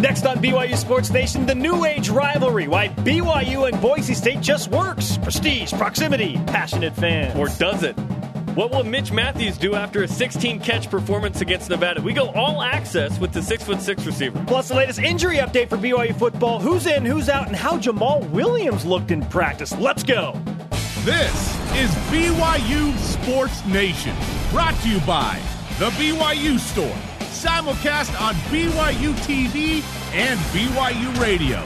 Next on BYU Sports Nation, the new age rivalry. Why BYU and Boise State just works. Prestige, proximity, passionate fans. Or does it? What will Mitch Mathews do after a 16 catch performance against Nevada? We go all access with the 6'6 receiver. Plus, the latest injury update for BYU football who's in, who's out, and how Jamaal Williams looked in practice. Let's go. This is BYU Sports Nation, brought to you by The BYU Store simulcast on BYU TV and BYU Radio.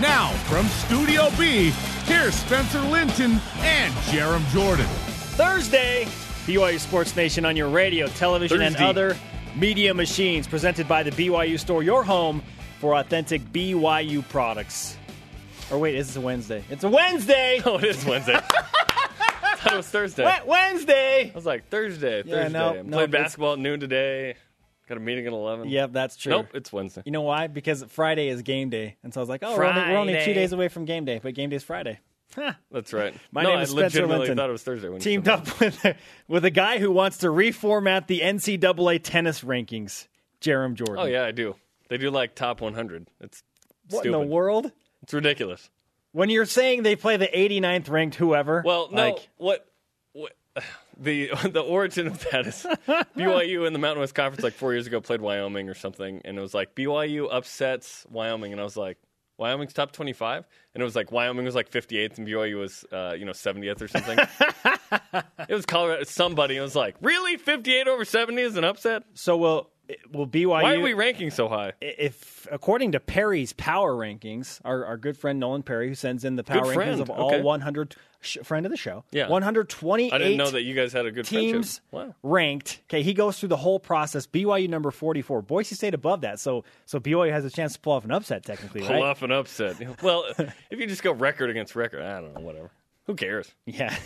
Now, from Studio B, here's Spencer Linton and Jarom Jordan. Thursday, BYU Sports Nation on your radio, television, Thursday. and other media machines, presented by the BYU Store, your home for authentic BYU products. Or wait, is this a Wednesday? It's a Wednesday! Oh, it is Wednesday. I thought it was Thursday. Wednesday! I was like, Thursday, Thursday. Yeah, no, no, Played basketball at noon today. Got a meeting at 11? Yep, that's true. Nope, it's Wednesday. You know why? Because Friday is game day. And so I was like, oh, we're only, we're only, two days away from game day, but game day is Friday. Huh. That's right. My no, name is I Spencer legitimately Linton. thought it was Thursday. When you Teamed up with a, with a guy who wants to reformat the NCAA tennis rankings, Jarom Jordan. Oh, yeah, I do. They do like top 100. It's What stupid. in the world? It's ridiculous. When you're saying they play the 89th ranked whoever. Well, no. like, what, what the the origin of that is BYU in the Mountain West Conference like four years ago played Wyoming or something, and it was like BYU upsets Wyoming, and I was like, Wyoming's top twenty five, and it was like Wyoming was like fifty eighth, and BYU was uh, you know seventieth or something. it was Colorado. Somebody it was like, really fifty eight over seventy is an upset. So will will BYU? Why are we ranking so high? If according to Perry's power rankings, our, our good friend Nolan Perry, who sends in the power Good rankings friend. of all Okay. 100 sh- friend of the show, Yeah. 128 I didn't know that you guys had a good teams. Wow. ranked. Okay, he goes through the whole process. BYU number 44, Boise State above that. So so BYU has a chance to pull off an upset technically, Pull right? off an upset. Well, if you just go record against record, I don't know, whatever. Who cares? Yeah.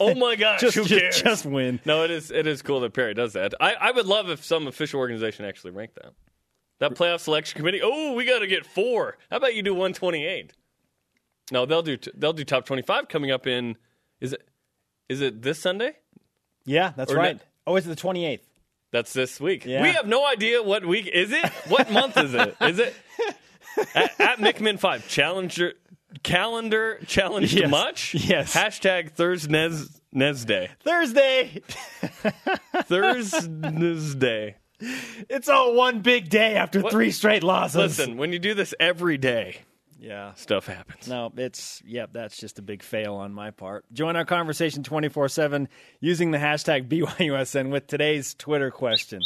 Oh my gosh, just, who just- cares? just win. No, it is it is cool that Perry does that. I, I would love if some official organization actually ranked that. That playoff selection committee. Oh, we got to get four. How about you do one twenty eight? No, they'll do they'll do top twenty five coming up in. Is it is it this Sunday? Yeah, that's Or right. not- Oh, it's the 28th. That's this week. Yeah. We have no idea what week is it. What month is it? Is it at, at Mickman Five Challenger calendar challenged Yes. much? Yes. Hashtag Thursday Day. Thursday. Thursday. It's all one big day after What- three straight losses. Listen, when you do this every day, Yeah. stuff happens. No, it's yep. That's just a big fail on my part. Join our conversation twenty four seven using the hashtag BYUSN with today's Twitter question.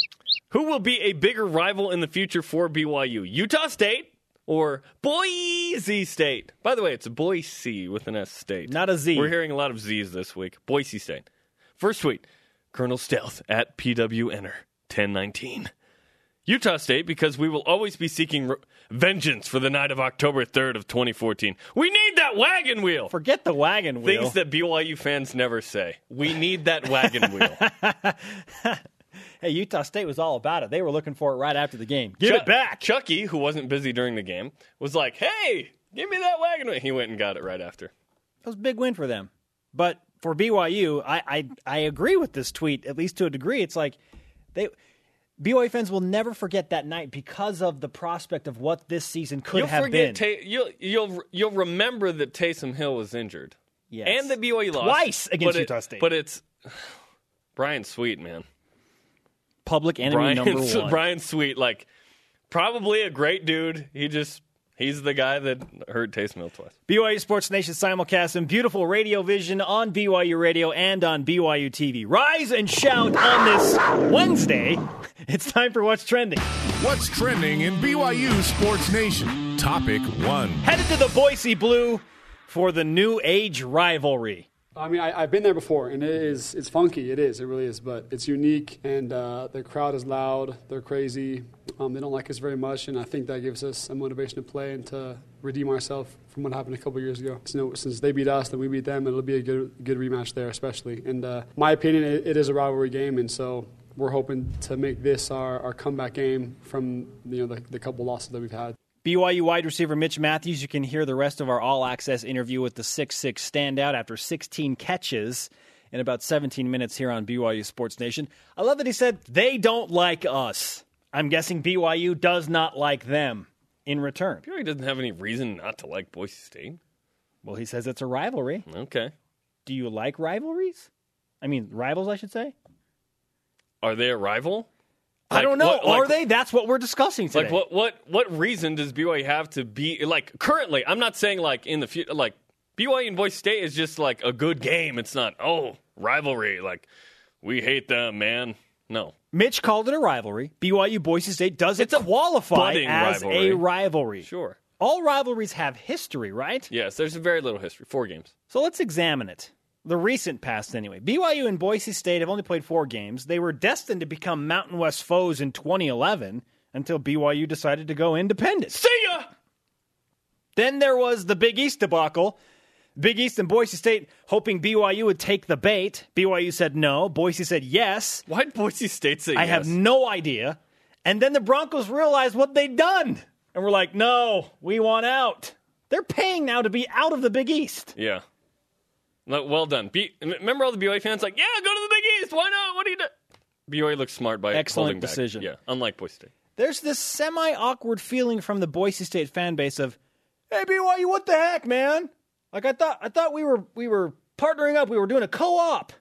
Who will be a bigger rival in the future for BYU? Utah State or Boise State? By the way, it's Boise with an S State. Not a Z. We're hearing a lot of Z's this week. Boise State. First tweet Colonel Stealth at PW Enter 1019. Utah State because we will always be seeking re- vengeance for the night of October 3rd of 2014. We need that wagon wheel. Forget the wagon wheel. Things that BYU fans never say. We need that wagon wheel. hey, Utah State was all about it. They were looking for it right after the game. Give Chuck- it back. Chucky, who wasn't busy during the game, was like, "Hey, give me that wagon wheel." He went and got it right after. It was a big win for them. But for BYU, I, I I agree with this tweet at least to a degree. It's like they BYU fans will never forget that night because of the prospect of what this season could you'll have forget. been. Ta- you'll you'll you'll remember that Taysom Hill was injured. Yes. And the BYU lost Twice against but it- Utah State. But it's Brian Suite, man. Public enemy Brian number one. Brian Suite, like probably a great dude. He just he's the guy that hurt Taysom Hill twice. BYU Sports Nation simulcast and beautiful radio vision on BYU Radio and on BYU TV. Rise and shout on this Wednesday. It's time for What's Trending. What's trending in BYU Sports Nation? Topic one. Headed to the Boise Blue for the new age rivalry. I mean, I, I've been there before, and it is it's funky. It is, it really is, but it's unique, and uh, the crowd is loud. They're crazy. Um, they don't like us very much, and I think that gives us a motivation to play and to redeem ourselves from what happened a couple years ago. So, since they beat us, then we beat them. It'll be a good good rematch there, especially. And uh, my opinion, it, it is a rivalry game, and so we're hoping to make this our, our comeback game from you know the, the couple losses that we've had. BYU wide receiver Mitch Mathews. You can hear the rest of our all access interview with the 6'6 standout after 16 catches in about 17 minutes here on BYU Sports Nation. I love that he said they don't like us. I'm guessing BYU does not like them in return. BYU doesn't have any reason not to like Boise State. Well, he says it's a rivalry. Okay. Do you like rivalries? I mean, rivals, I should say. Are they a rival? I don't know. what- Are like- they? That's what we're discussing today. Like what what what reason does BYU have to be like currently? I'm not saying like in the future like BYU and Boise State is just like a good game. It's not oh rivalry like we hate them man. No, Mitch called it a rivalry. BYU Boise State doesn't It's a qualify as rivalry. a rivalry. sure. All rivalries have history, right? Yes, there's very little history. Four games. So let's examine it. The recent past, anyway. BYU and Boise State have only played four games. They were destined to become Mountain West foes in 2011 until BYU decided to go independent. See ya. Then there was the Big East debacle. Big East and Boise State hoping BYU would take the bait. BYU said no. Boise said yes. Why did Boise State say yes? I yes? have no idea. And then the Broncos realized what they'd done. And we're like, no, we want out. They're paying now to be out of the Big East. Yeah. Well done. B- remember all the BYU fans like, yeah, go to the Big East. Why not? What do you do? BYU looks smart by Excellent holding back. decision. Yeah, unlike Boise State. There's this semi awkward feeling from the Boise State fan base of, hey BYU, what the heck, man? Like I thought I thought we were we were partnering up, we were doing a co op.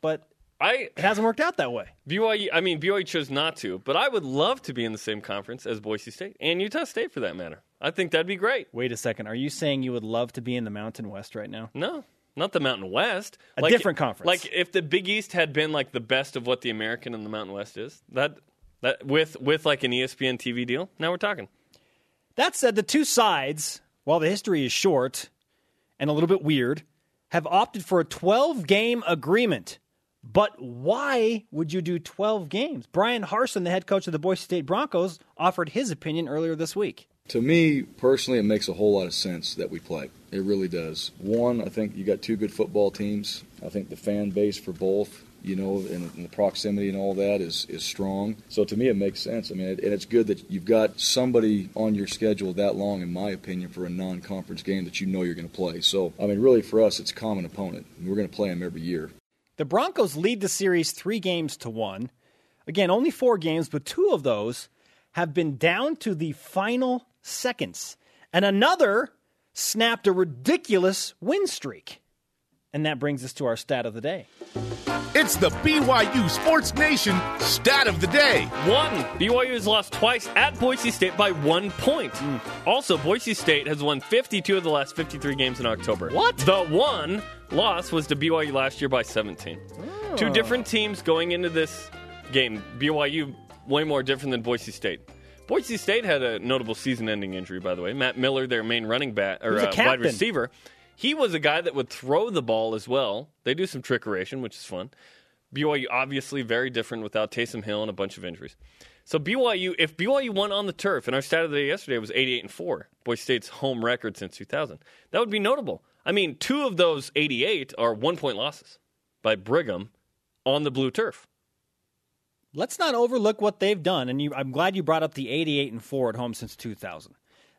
But I it hasn't worked out that way. BYU. I mean, BYU chose not to, but I would love to be in the same conference as Boise State and Utah State for that matter. I think that'd be great. Wait a second. Are you saying you would love to be in the Mountain West right now? No, not the Mountain West. A different conference. Like if the Big East had been like the best of what the American and the Mountain West is, that that with with like an ESPN TV deal. Now we're talking. That said, the two sides, while the history is short and a little bit weird, have opted for a 12 game agreement. But why would you do 12 games? Bryan Harsin, the head coach of the Boise State Broncos, offered his opinion earlier this week. To me personally, it makes a whole lot of sense that we play. It really does. One, I think you got two good football teams. I think the fan base for both, you know, and, and the proximity and all that is is strong. So to me, it makes sense. I mean, it, and it's good that you've got somebody on your schedule that long, in my opinion, for a non-conference game that you know you're going to play. So I mean, really for us, it's common opponent. We're going to play them every year. The Broncos lead the series three games to one. Again, only four games, but two of those have been down to the final seconds. And another snapped a ridiculous win streak. And that brings us to our stat of the day. It's the BYU Sports Nation stat of the day. One, BYU has lost twice at Boise State by one point. Hmm. Also, Boise State has won 52 of the last 53 games in October. What? The one loss was to BYU last year by 17. Two oh. different teams going into this game. BYU way more different than Boise State. Boise State had a notable season-ending injury, by the way. Matt Miller, their main running back or uh, wide receiver, he was a guy that would throw the ball as well. They do some trickeration, which is fun. BYU obviously very different without Taysom Hill and a bunch of injuries. So BYU, if BYU won on the turf, and our stat of the day yesterday was 88 and four, Boise State's home record since 2000, that would be notable. I mean, two of those 88 are one point losses by Brigham on the blue turf. Let's not overlook what they've done. And you, I'm glad you brought up the 88 and 4 at home since 2000.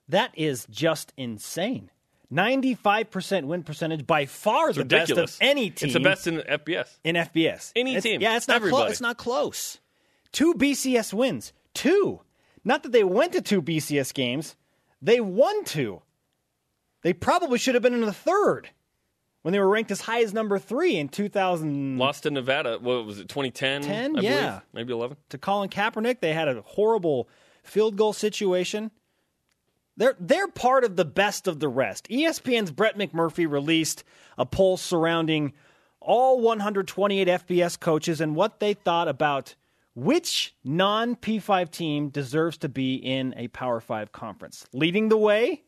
That is just insane. 95% win percentage, by far the Ridiculous. best of any team. It's the best in FBS. in FBS. Any It's- team. Yeah, it's not close. It's not close. Two BCS wins. Two. Not that they went to two BCS games. They won two. They probably should have been in the third when they were ranked as high as number three in 2000. Lost to Nevada. What was it? 2010. 10? I Yeah. believe? maybe 11. to Colin Kaepernick. They had a horrible field goal situation. They're they're part of the best of the rest. ESPN's Brett McMurphy released a poll surrounding all 128 FBS coaches and what they thought about which non P5 team deserves to be in a Power 5 conference. Leading the way,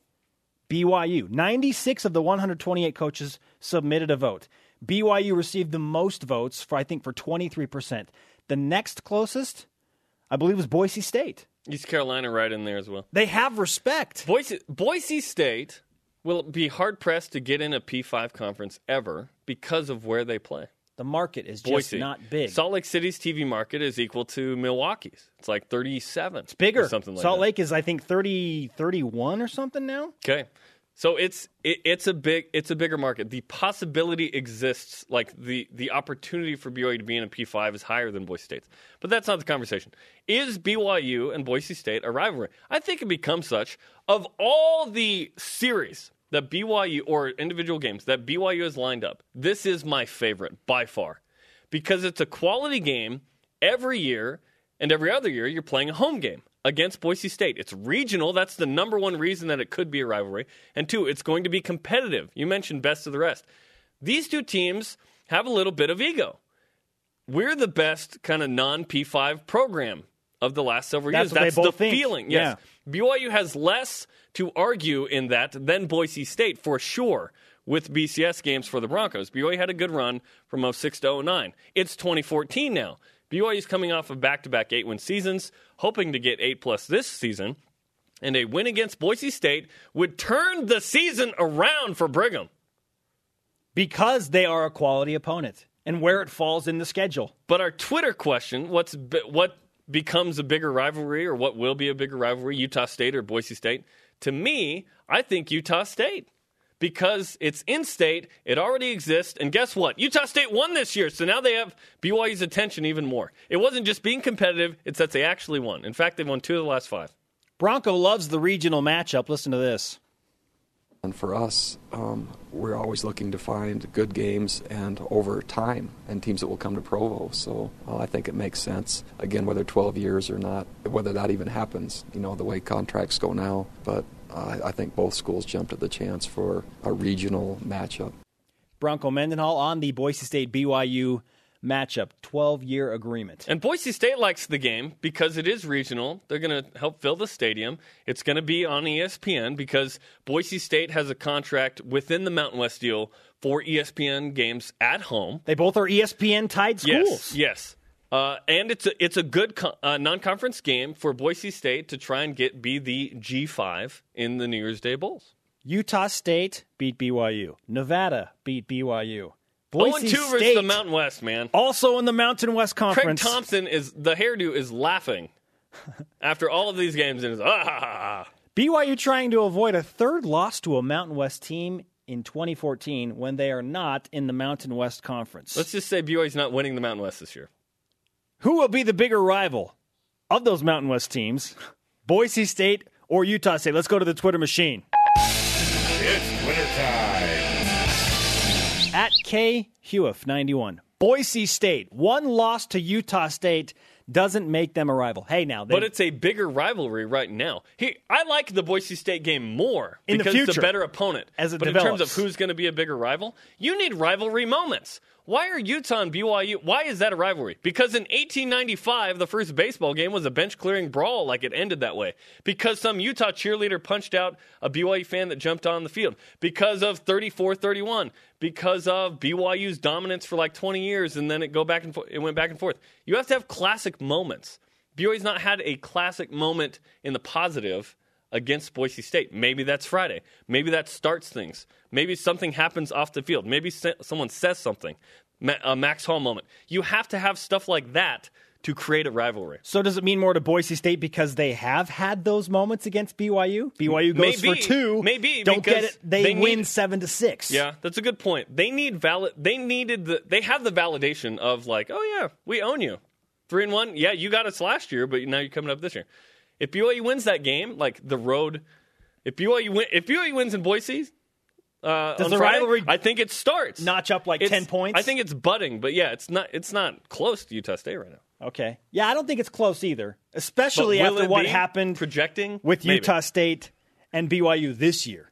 BYU. 96 of the 128 coaches submitted a vote. BYU received the most votes for I think for 23%. The next closest, I believe was Boise State. East Carolina right in there as well. They have respect. Boise, Boise State will be hard pressed to get in a P5 conference ever because of where they play. The market is just Boise. not big. Salt Lake City's TV market is equal to Milwaukee's. It's like 37. It's bigger. something like Salt that. Lake is I think 30 31 or something now. Okay. So it's it, it's a big it's a bigger market. The possibility exists, like the the opportunity for BYU to be in a P five is higher than Boise State's. But that's not the conversation. Is BYU and Boise State a rivalry? I think it becomes such. Of all the series that BYU or individual games that BYU has lined up, this is my favorite by far because it's a quality game every year, and every other year you're playing a home game against Boise State. It's regional. That's the number one reason that it could be a rivalry. And two, it's going to be competitive. You mentioned best of the rest. These two teams have a little bit of ego. We're the best kind of non P5 program of the last several That's years. That's the think. feeling. Yes. BYU has less to argue in that than Boise State for sure with BCS games for the Broncos. BYU had a good run from 06 to 09. It's 2014 now. BYU is coming off of back to back eight win seasons, hoping to get eight plus this season. And a win against Boise State would turn the season around for Brigham. because they are a quality opponent and where it falls in the schedule. But our Twitter question, what's what becomes a bigger rivalry or what will be a bigger rivalry, Utah State or Boise State? To me, I think Utah State. Because it's in state, it already exists, and guess what? Utah State won this year, so now they have BYU's attention even more. It wasn't just being competitive, it's that they actually won. In fact, they've won two of the last five. Bronco loves the regional matchup. Listen to this. And for us, um, we're always looking to find good games and over time and teams that will come to Provo. So uh, I think it makes sense. Again, whether 12 years or not, whether that even happens, you know, the way contracts go now. But uh, I think both schools jumped at the chance for a regional matchup. Bronco Mendenhall on the Boise State BYU matchup, 12 year agreement. And Boise State likes the game because it is regional. They're going to help fill the stadium. It's going to be on ESPN because Boise State has a contract within the Mountain West deal for ESPN games at home. They both are ESPN tied schools. Yes, yes. Uh, and it's a it's a good co- uh, non-conference game for Boise State to try and get be the G5 in the New Year's Day Bowls. Utah State beat BYU. Nevada beat BYU. 0 Boise 2 versus State the Mountain West, man. also in the Mountain West Conference. Craig Thompson is the hairdo is laughing after all of these games and is ah, ha, ha, ha. BYU trying to avoid a third loss to a Mountain West team in 2014 when they are not in the Mountain West Conference. Let's just say BYU's not winning the Mountain West this year. Who will be the bigger rival of those Mountain West teams? Boise State or Utah State? Let's go to the Twitter machine. It's wintertime. K Hewif 91. Boise State. One loss to Utah State doesn't make them a rival. Hey, now. They, But it's a bigger rivalry right now. He, I like the Boise State game more In the because it's a better opponent. as it but in terms of who's going to be a bigger rival, you need rivalry moments. Why are Utah and BYU? Why is that a rivalry? Because in 1895, the first baseball game was a bench clearing brawl, like it ended that way. Because some Utah cheerleader punched out a BYU fan that jumped on the field. Because of 34-31. Because of BYU's dominance for like 20 years, and then it go back and. It went back and forth. You have to have classic moments. BYU's not had a classic moment in the positive against Boise State. Maybe that's Friday. Maybe that starts things. Maybe something happens off the field. Maybe someone says something. Ma- a Max Hall moment. You have to have stuff like that to create a rivalry. so does it mean more to Boise State because they have had those moments against BYU? BYU goes Maybe. for two. Maybe, Don't get it. They, they win need- seven to six. Yeah, that's a good point. They need valid. They needed the. They have the validation of like, oh yeah, we own you. Three and one. Yeah, you got us last year, but now you're coming up this year. If BYU wins that game, like the road, if BYU win, if BYU wins in Boise, uh, Does the Friday, rivalry I think it starts notch up like It's- 10 points? I think it's budding, but yeah, it's not. It's not close to Utah State right now. Okay. Yeah, I don't think it's close either, But especially will after it what be? happened projecting with Maybe. Utah State and BYU this year.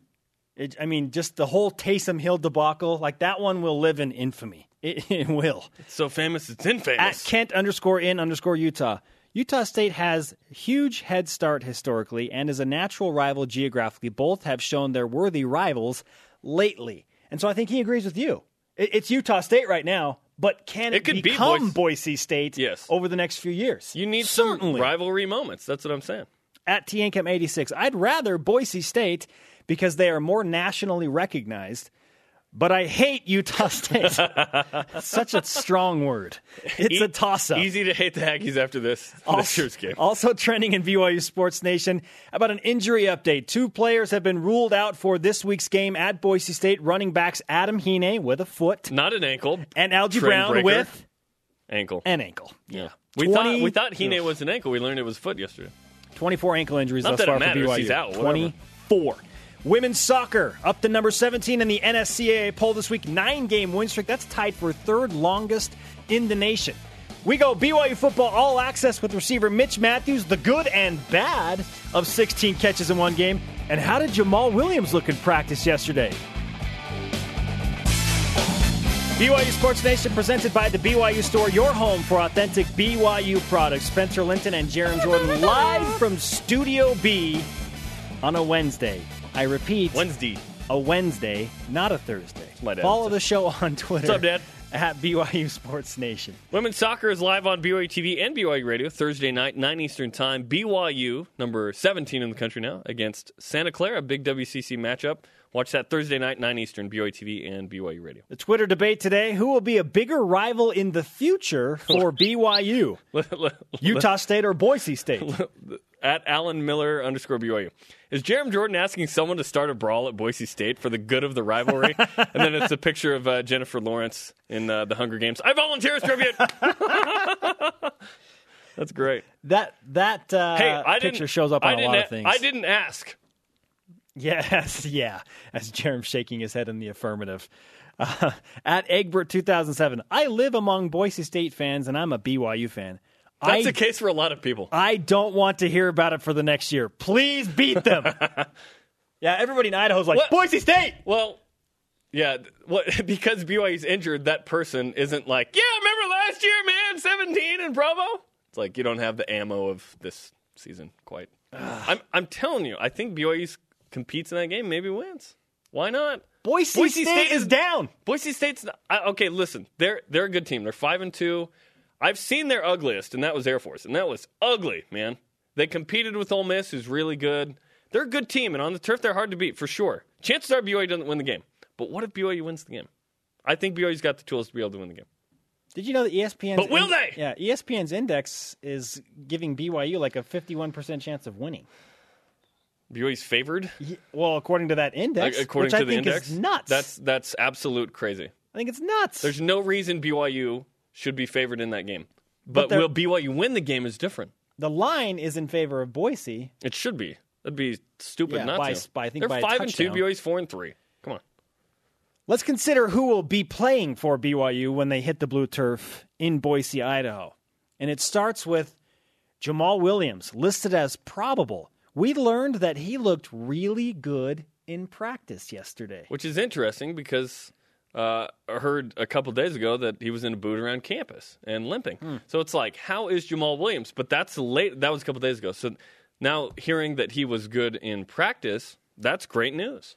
It, I mean, just the whole Taysom Hill debacle, like that one will live in infamy. It, it will. It's so famous, it's infamous. At. Kent underscore in underscore Utah. Utah State has huge head start historically and is a natural rival geographically. Both have shown they're worthy rivals lately. And so I think he agrees with you. It's Utah State right now, but can it, It could be become Boise- Boise State Yes. over the next few years? you need certainly some rivalry moments. That's what I'm saying. at Tiancam 86. I'd rather Boise State because they are more nationally recognized, but I hate Utah State. Such a strong word. It's a toss up. Easy to hate the Aggies after this, this Also, year's game. also trending in BYU Sports Nation about an injury update. Two players have been ruled out for this week's game at Boise State. Running backs Adam Hine with a foot Not an ankle. and Algie Brown breaker. with ankle. an ankle. yeah. We 20 thought we thought Hine was an ankle. We learned it was foot yesterday. 24 ankle injuries Not thus far matters. for BYU. He's out, whatever. 24. Women's soccer up to number 17 in the NSCAA poll this week. Nine game win streak. That's tied for third longest in the nation. We go BYU football all access with receiver Mitch Mathews, the good and bad of 16 catches in one game. And how did Jamaal Williams look in practice yesterday? BYU Sports Nation presented by the BYU Store, your home for authentic BYU products. Spencer Linton and Jarom Jordan live from Studio B on a Wednesday. I repeat, Wednesday. a Wednesday, not a Thursday. my dad Follow said. the show on Twitter. What's up, Dad? At BYU Sports Nation. Women's soccer is live on BYU TV and BYU Radio Thursday night, 9 Eastern Time. BYU, number 17 in the country now, against Santa Clara, a big WCC matchup. Watch that Thursday night, 9 Eastern, BYU TV and BYU Radio. The Twitter debate today who will be a bigger rival in the future for BYU? Utah State or Boise State? At Alan Miller underscore BYU. Is Jarom Jordan asking someone to start a brawl at Boise State for the good of the rivalry? and then it's a picture of uh, Jennifer Lawrence in uh, the Hunger Games. I volunteer as tribute. That's great. That that uh, Hey, I picture shows up on a lot of things. I didn't ask. Yes, yeah. As Jarom's shaking his head in the affirmative. Uh, at Egbert 2007, I live among Boise State fans and I'm a BYU fan. That's I, the case for a lot of people. I don't want to hear about it for the next year. Please beat them. yeah, everybody in Idaho's like, What? Boise State! Well, yeah, what because BYU's injured, that person isn't like, yeah, remember last year, man, 17 in Provo? It's like you don't have the ammo of this season quite. I'm, I'm telling you, I think BYU competes in that game, maybe wins. Why not? Boise, Boise State, State is down. Boise State's not, I, okay. Listen, they're they're a good team. They're five and two. I've seen their ugliest, and that was Air Force, and that was ugly, man. They competed with Ole Miss, who's really good. They're a good team, and on the turf, they're hard to beat for sure. Chances are BYU doesn't win the game, but what if BYU wins the game? I think BYU's got the tools to be able to win the game. Did you know that E ESPN's But will they? Yeah, ESPN's index is giving BYU like a 51% chance of winning. BYU's favored, Well, according to that index, according which to I the think index. is nuts. That's that's absolute crazy. I think it's nuts. There's no reason BYU should be favored in that game. But, they're- will BYU win the game is different. the line is in favor of Boise. It should be. That'd be stupid Yeah, not by- to. by- I think They're by five and two. BYU's four and three. Come on. Let's consider who will be playing for BYU when they hit the blue turf in Boise, Idaho. And it starts with Jamaal Williams, listed as probable. We learned that he looked really good in practice yesterday. Which is interesting because uh, I heard a couple days ago that he was in a boot around campus and limping. Hmm. So it's like, how is Jamaal Williams? But that's late. That was a couple days ago. So now hearing that he was good in practice, that's great news.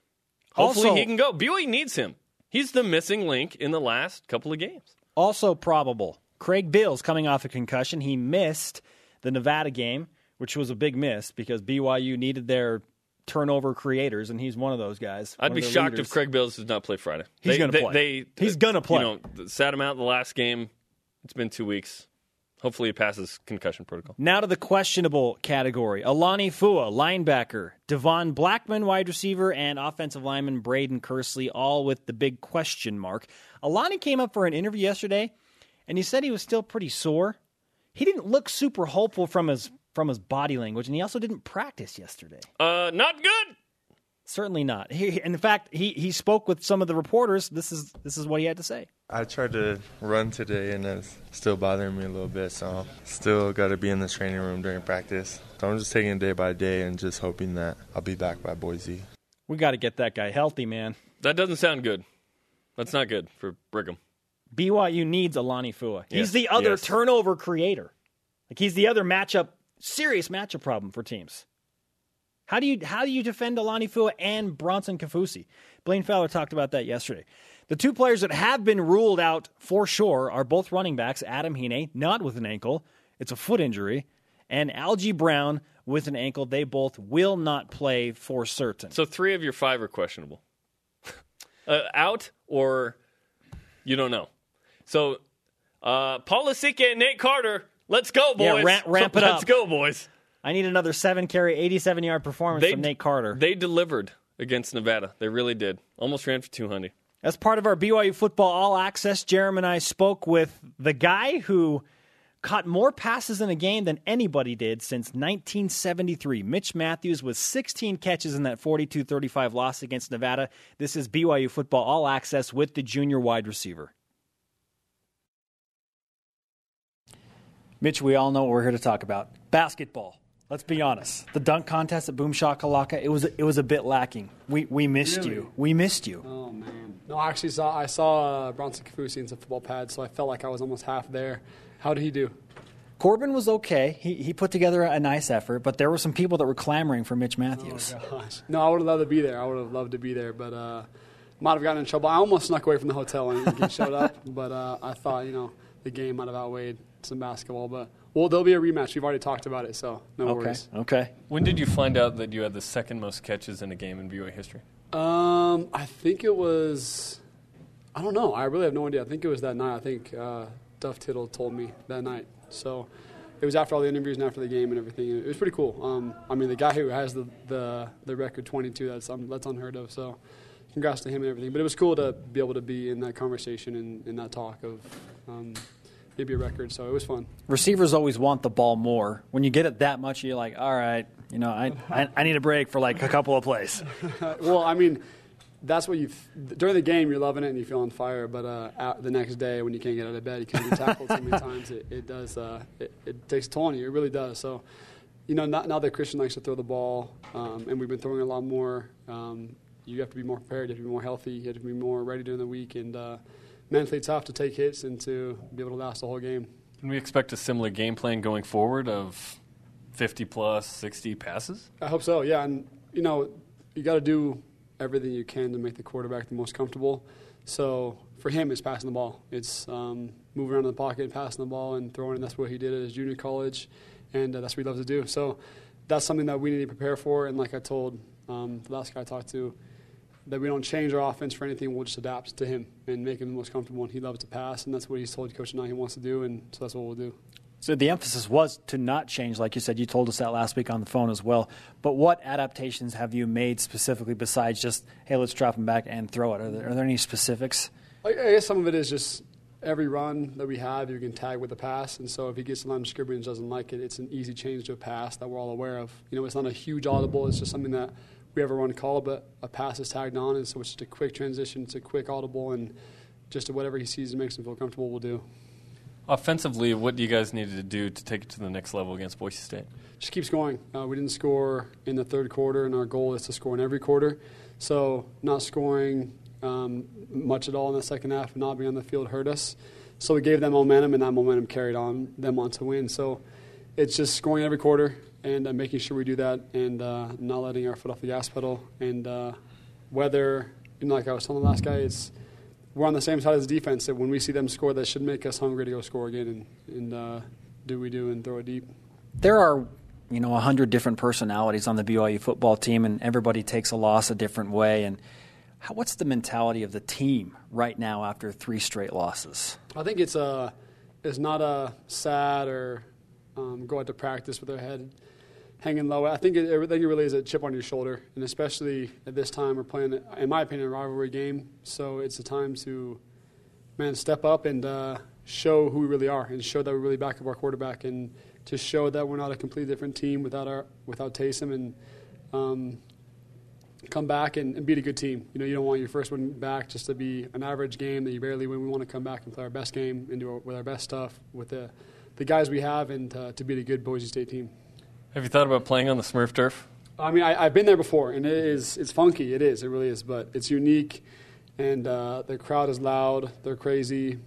Hopefully Also- he can go. BYU needs him. He's the missing link in the last couple of games. Also probable. Craig Bills coming off a concussion. He missed the Nevada game, which was a big miss because BYU needed their turnover creators, and he's one of those guys. I'd be shocked leaders. if Craig Bills does not play Friday. He's They- gonna they- play. They, He's gonna play. You know, sat him out the last game. It's been two weeks. Hopefully, he passes concussion protocol. Now to the questionable category. Alani Fua, linebacker. Devon Blackmon, wide receiver, and offensive lineman Brayden Kearsley, all with the big question mark. Alani came up for an interview yesterday, and he said he was still pretty sore. He didn't look super hopeful from his from his body language, and he also didn't practice yesterday. Uh, not good. Certainly not. He, he- in fact, he, he spoke with some of the reporters. This is this is what he had to say. I tried to run today and it's still bothering me a little bit, so still got to be in the training room during practice. So I'm just taking it day by day and just hoping that I'll be back by Boise. We got to get that guy healthy, man. That doesn't sound good. That's not good for Brigham. BYU needs Alani Fua. He's Yes, the other yes. turnover creator. Like he's the other matchup, serious matchup problem for teams. How do you how do you defend Alani Fua and Bronson Kaufusi? Blaine Fowler talked about that yesterday. The two players that have been ruled out for sure are both running backs. Adam Hine, not with an ankle, it's a foot injury, and Algie Brown with an ankle. They both will not play for certain. So three of your five are questionable. uh, out or you don't know. So, uh, Paul Lasike and Nate Carter, let's go, boys. Yeah, ramp- ramp it let's go, boys. I need another seven carry, 87 yard performance They- from Nate Carter. They delivered against Nevada. They really did. Almost ran for 200. As part of our BYU football all access, Jeremy and I spoke with the guy who caught more passes in a game than anybody did since 1973. Mitch Mathews with 16 catches in that 42 35 loss against Nevada. This is BYU football all access with the junior wide receiver. Mitch, we all know what we're here to talk about basketball. Let's be honest. The dunk contest at Boom Shakalaka, it was it was a bit lacking. We we missed Really? you. We missed you. Oh man. No, I actually saw I saw uh, Bronson Kaufusi in some football pads, so I felt like I was almost half there. How did he do? Corbin was okay. He, he put together a nice effort, but there were some people that were clamoring for Mitch Mathews. Gosh. No, I would have loved to be there. I would have loved to be there, but uh, might have gotten in trouble. I almost snuck away from the hotel and showed up, but uh, I thought you know the game might have outweighed some basketball. But well, there'll be a rematch. We've already talked about it, so no okay, worries. okay. Okay. When did you find out that you had the second most catches in a game in BYU history? Um, I think it was. I don't know. I really have no idea. I think it was that night. I think uh, Duff Tittle told me that night. So it was after all the interviews and after the game and everything. It was pretty cool. Um, I mean, the guy who has the the, the record 22, that's um, that's unheard of. So congrats to him and everything. But it was cool to be able to be in that conversation and in that talk of um, a record. So it was fun. Receivers always want the ball more. When you get it that much, you're like, all right, you know, I, I, I need a break for like a couple of plays. well, I mean, that's what you during the game you're loving it and you feel on fire, but uh, out the next day when you can't get out of bed, you can't be tackled so many times. It, it does. Uh, it, it takes a toll on you. It really does. So, you know, not, now that Christian likes to throw the ball, um, and we've been throwing a lot more. Um, you have to be more prepared. You have to be more healthy. You have to be more ready during the week, and uh, mentally tough to take hits and to be able to last the whole game. Can we expect a similar game plan going forward of 50 plus, 60 passes? I hope so. Yeah, and you know, you got to do everything you can to make the quarterback the most comfortable. So for him, it's passing the ball. It's um, moving around in the pocket, passing the ball, and throwing. And that's what he did at his junior college, and uh, that's what he loves to do. So that's something that we need to prepare for. And like I told um, the last guy I talked to, that we don't change our offense for anything. We'll just adapt to him and make him the most comfortable. And he loves to pass, and that's what he's told Coach I he wants to do, and so that's what we'll do. So the emphasis was to not change, like you said. You told us that last week on the phone as well. But what adaptations have you made specifically besides just, hey, let's drop him back and throw it? Are there, are there any specifics? I, I guess some of it is just every run that we have, you can tag with a pass. And so if he gets a line of scrimmage and doesn't like it, it's an easy change to a pass that we're all aware of. You know, it's not a huge audible, it's just something that we have a run call, but a pass is tagged on. And so it's just a quick transition, it's a quick audible, and just whatever he sees and makes him feel comfortable, we'll do. Offensively, what do you guys need to do to take it to the next level against Boise State? just keep scoring. Uh, we didn't score in the third quarter, and our goal is to score in every quarter. So not scoring um, much at all in the second half and not being on the field hurt us. So we gave them momentum, and that momentum carried on them on to win. So it's just scoring every quarter and uh, making sure we do that, and uh, not letting our foot off the gas pedal. And uh, whether, you know, like I was telling the last guy, it's we're on the same side as the defense. That when we see them score, that should make us hungry to go score again and, and uh, do we do and throw it deep. There are, you know, a hundred different personalities on the BYU football team, and everybody takes a loss a different way. And how, what's the mentality of the team right now after three straight losses? I think it's a, it's not a sad or um, go out to practice with their head hanging low. I think it, it really is a chip on your shoulder, and especially at this time, we're playing, in my opinion, a rivalry game. So it's a time to, man, step up and uh, show who we really are, and show that we really back up our quarterback, and to show that we're not a completely different team without our without Taysom, and um, come back and, and beat a good team. You know, you don't want your first one back just to be an average game that you barely win. We want to come back and play our best game and do our, with our best stuff with the the guys we have, and uh, to beat a good Boise State team. Have you thought about playing on the Smurf turf? I mean, I, I've been there before, and it is it's funky. It is. It really is. But it's unique, and uh, the crowd is loud. They're crazy.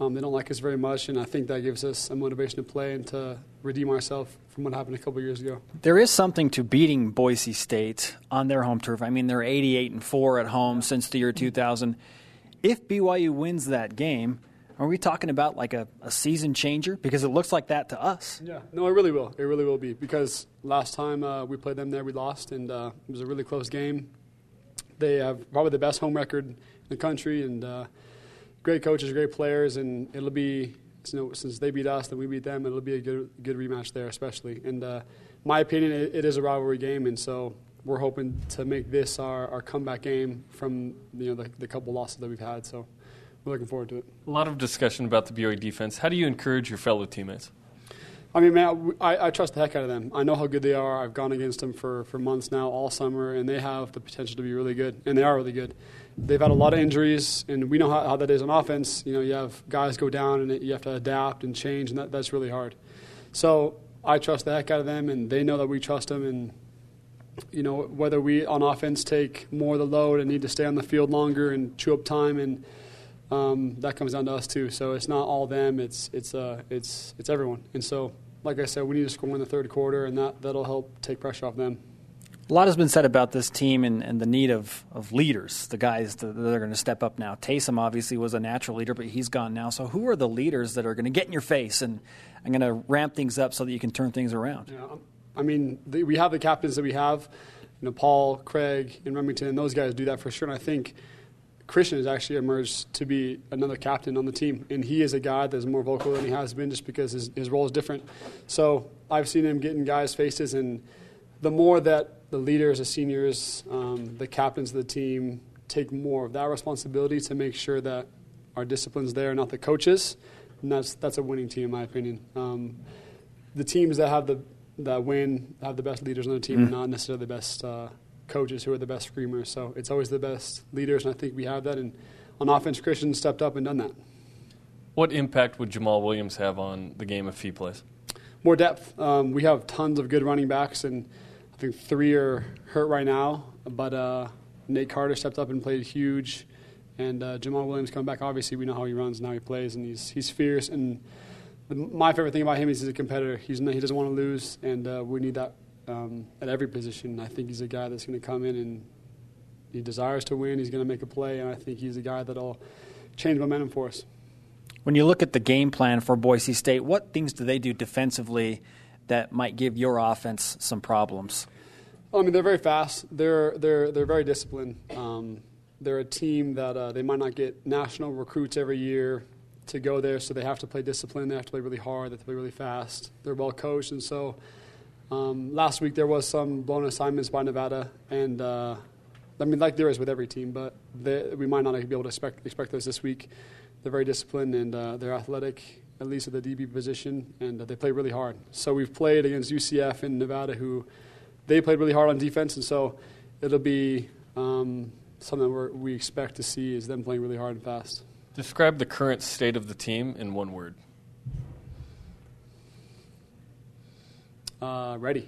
Um, they don't like us very much, and I think that gives us a motivation to play and to redeem ourselves from what happened a couple years ago. There is something to beating Boise State on their home turf. I mean, they're 88 and 4 at home since the year 2000. If BYU wins that game, are we talking about like a, a season changer? Because it looks like that to us. Yeah, no, it really will. It really will be because last time uh, we played them there, we lost, and uh, it was a really close game. they have probably the best home record in the country, and uh, great coaches, great players, and it'll be you know since they beat us, then we beat them. It'll be a good good rematch there, especially. And uh, my opinion, it, it is a rivalry game, and so we're hoping to make this our, our comeback game from you know the, the couple losses that we've had. So looking forward to it. A lot of discussion about the BYU defense. How do you encourage your fellow teammates? I mean, man, I, I, trust the heck out of them. I know how good they are. I've gone against them for, for months now, all summer, and they have the potential to be really good, and they are really good. They've had a lot of injuries, and we know how, how that is on offense. You know, you have guys go down, and you have to adapt and change, and that, that's really hard. So I trust the heck out of them, and they know that we trust them. And you know, whether we on offense take more of the load and need to stay on the field longer and chew up time and um, that comes down to us too. So it's not all them; it's it's uh, it's it's everyone. And so like I said, we need to score in the third quarter, and that, that'll help take pressure off them. A lot has been said about this team and, and the need of, of leaders, the guys that, that are going to step up now. Taysom obviously was a natural leader, but he's gone now. So who are the leaders that are going to get in your face and, and going to ramp things up so that you can turn things around? Yeah, um, I mean, the, we have the captains that we have, you know, Paul, Craig, and Remington, and those guys do that for sure. And I think – Christian has actually emerged to be another captain on the team, and he is a guy that's more vocal than he has been just because his, his role is different. So I've seen him get in guys' faces, and the more that the leaders, the seniors, um, the captains of the team take more of that responsibility to make sure that our discipline's there, not the coaches, and that's that's a winning team in my opinion. Um, the teams that have the that win have the best leaders on the team, mm. not necessarily the best. Uh, coaches who are the best screamers. So it's always the best leaders, and I think we have that. And on offense, Christian stepped up and done that. What impact would Jamaal Williams have on the game if he plays? More depth. Um, we have tons of good running backs, and I think three are hurt right now. But uh, Nate Carter stepped up and played huge. And uh, Jamaal Williams coming back. Obviously, we know how he runs and how he plays, and he's he's fierce. And the, my favorite thing about him is he's a competitor. He's he doesn't want to lose, and uh, we need that um, at every position. I think he's a guy that's going to come in and he desires to win. He's going to make a play, and I think he's a guy that'll change momentum for us. When you look at the game plan for Boise State, what things do they do defensively that might give your offense some problems? Well, I mean, they're very fast. They're they're they're very disciplined. Um, they're a team that uh, they might not get national recruits every year to go there, so they have to play discipline. They have to play really hard. They have to play really fast. They're well coached, and so um, last week there was some blown assignments by Nevada, and uh, I mean, like there is with every team, but they, we might not be able to expect, expect those this week. They're very disciplined and uh, they're athletic, at least at the DB position, and uh, they play really hard. So we've played against UCF and Nevada, who they played really hard on defense, and so it'll be um, something we expect to see is them playing really hard and fast. Describe the current state of the team in one word. Uh, ready.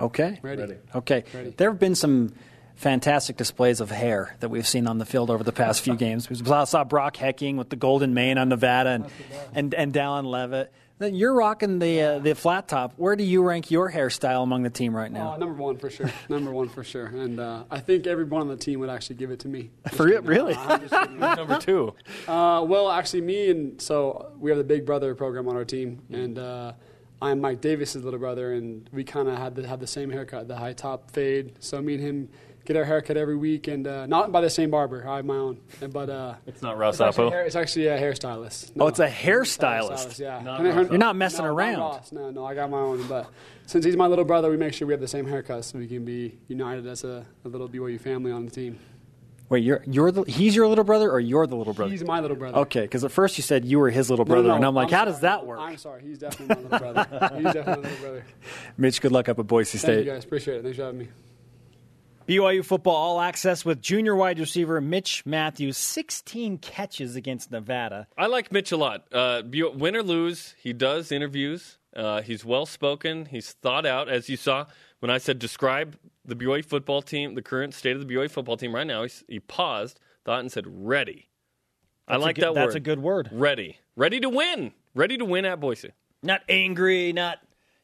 Okay. Ready. ready. Okay. Ready. There have been some fantastic displays of hair that we've seen on the field over the past few games. We saw Brock Hecking with the golden mane on Nevada and, and, and Dallin Leavitt. Then you're rocking the uh, the flat top. Where do you rank your hairstyle among the team right now? Uh, number one for sure. number one for sure. And uh, I think everyone on the team would actually give it to me. Just for kidding. really? number two. Uh, well, actually, me and so we have the Big Brother program on our team, and uh, I'm Mike Davis's little brother, and we kind of had the, had the same haircut, the high top fade. So me and him get our haircut every week, and uh, not by the same barber. I have my own, but uh, it's not Ross it's actually, hair, it's actually a hairstylist. No, oh, it's a hairstylist. yeah, not you're not messing no, around. Ross. No, no, I got my own. But since he's my little brother, we make sure we have the same haircut, so we can be united as a, a little BYU family on the team. Wait, you're you're the he's your little brother or you're the little brother? He's my little brother. Okay, because at first you said you were his little brother, no, no, and I'm like, I'm how sorry. does that work? I'm sorry, he's definitely my little brother. he's definitely my little brother. Mitch, good luck up at Boise State. Thank you guys, appreciate it. Thanks for having me. BYU football all access with junior wide receiver Mitch Mathews, 16 catches against Nevada. I like Mitch a lot. Uh, win or lose, he does interviews. Uh, he's well spoken. He's thought out, as you saw when I said describe the BYU football team, the current state of the BYU football team right now. he paused thought and said ready. That's I like good, that that's word. That's a good word. Ready. Ready to win. Ready to win at Boise. Not angry, not,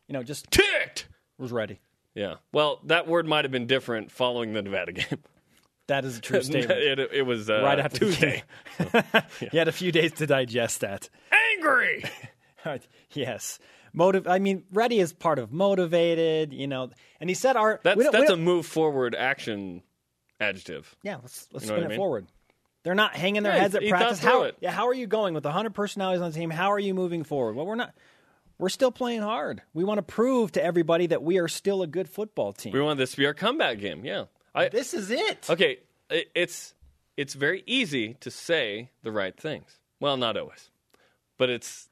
you know, just ticked. Was ready. Yeah. Well, that word might have been different following the Nevada game. That is a true statement. it, it, was uh, right after Tuesday. yeah. You had a few days to digest that. Angry. yes. Motive. I mean, ready is part of motivated. You know, and he said our. That's that's a move forward action adjective. Yeah, let's let's You know spin I it mean? forward. They're not hanging their Yeah, heads he- at he practice. How, yeah, how are you going with 100 personalities on the team? How are you moving forward? Well, we're not. We're still playing hard. We want to prove to everybody that we are still a good football team. We want this to be our comeback game. Yeah. I, this is it. okay, it, it's it's very easy to say the right things. Well, not always, but it's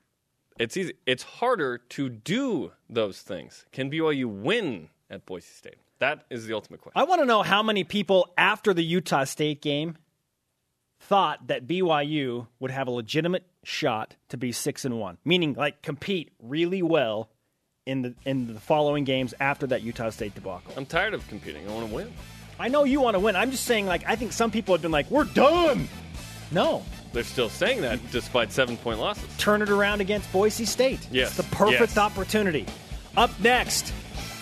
it's easy. It's harder to do those things. Can BYU win at Boise State? That is the ultimate question. I want to know how many people after the Utah State game thought that BYU would have a legitimate shot to be six and one, meaning like compete really well in the in the following games after that Utah State debacle. I'm tired of competing. I want to win. I know you want to win. I'm just saying, like, I think some people have been like, "We're done." No, They're still saying that despite seven point losses. turn it around against Boise State. Yes, It's the perfect yes. opportunity. Up next,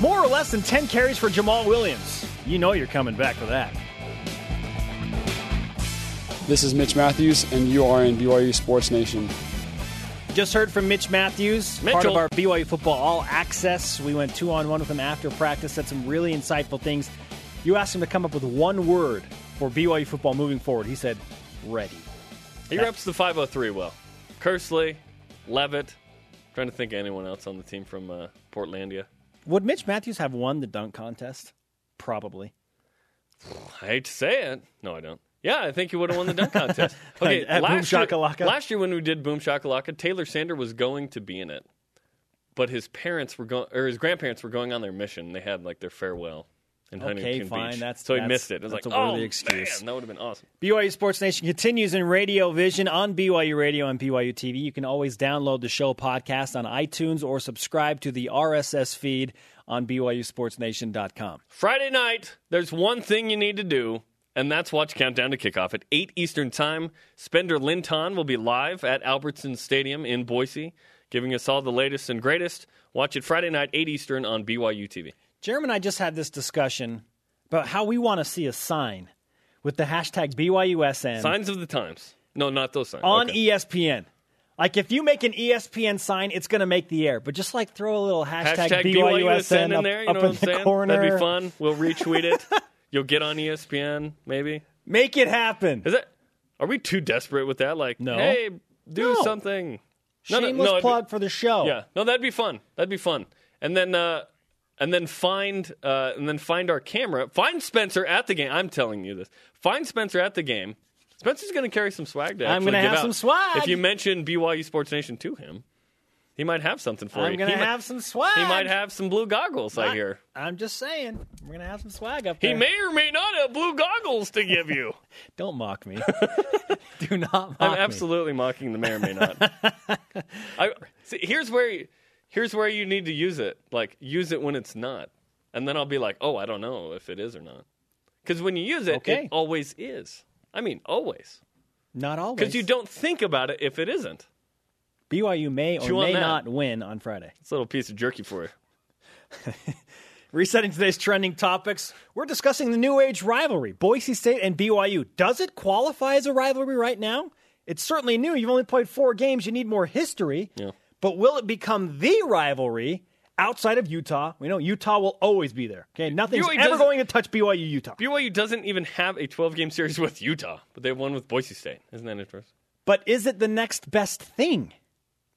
more or less than 10 carries for Jamaal Williams. You know you're coming back for that. This is Mitch Mathews, and you are in BYU Sports Nation. Just heard from Mitch Mathews, part of our BYU Football All Access. We went two on one with him after practice, said some really insightful things. You asked him to come up with one word for BYU football moving forward. He said, ready. He reps the 503 well. Kearsley, Levitt. Trying to think of anyone else on the team from uh, Portlandia. Would Mitch Mathews have won the dunk contest? Probably. I hate to say it. No, I don't. Yeah, I think he would have won the dunk contest. Okay, At Boom last year, Shakalaka? last year when we did Boom Shakalaka, Taylor Sander was going to be in it, but his parents were going, or his grandparents were going on their mission. They had like their farewell in Okay, Huntington fine. Beach, That's- so he that's- missed it. It was that's like, a worthy oh excuse. man, that would have been awesome. BYU Sports Nation continues in Radio Vision on BYU Radio and BYU TV. You can always download the show podcast on iTunes or subscribe to the RSS feed on BYUSportsNation.com. Friday night, there's one thing you need to do, and that's watch Countdown to Kickoff at 8 Eastern Time. Spencer Linton will be live at Albertson Stadium in Boise, giving us all the latest and greatest. Watch it Friday night, 8 Eastern on BYU TV. Jeremy and I just had this discussion about how we want to see a sign with the hashtag BYUSN Signs of the times. No, not those signs. on Okay. ESPN. Like if you make an ESPN sign, it's going to make the air. But just like throw a little hashtag, Hashtag BYUSN, BYUSN up, in there. You up know in what I'm the saying? corner. That'd be fun. We'll retweet it. You'll get on ESPN, maybe. Make it happen. Is that? Are we too desperate with that? Like, No. hey, do No. something. No, no, Shameless no, be- plug for the show. Yeah, no, that'd be fun. That'd be fun. And then, uh, and then find, uh, and then find our camera. Find Spencer at the game. I'm telling you this. Find Spencer at the game. Spencer's going to carry some swag to I'm gonna give have out. some swag. If you mention BYU Sports Nation to him, he might have something for I'm you. going he to might- have some swag. He might have some blue goggles. I hear. I'm just saying. We're going to have some swag up here. He may or may not have blue goggles to give you. Don't mock me. Do not mock I'm me. absolutely mocking the may or may not. I, see, here's where you- here's where you need to use it. Like use it when it's not, and then I'll be like, oh, I don't know if it is or not. Because when you use it, Okay. it always is. I mean, always. Not always. Because you don't think about it if it isn't. BYU may or may that. not win on Friday. It's a little piece of jerky for you. Resetting today's trending topics, we're discussing the new age rivalry, Boise State and BYU. Does it qualify as a rivalry right now? It's certainly new. You've only played four games. You need more history. Yeah. But will it become the rivalry outside of Utah? We know Utah will always be there. Okay, nothing's BYU ever going to touch BYU Utah. BYU doesn't even have a 12 game series with Utah, but they have one with Boise State. Isn't that interesting? But is it the next best thing?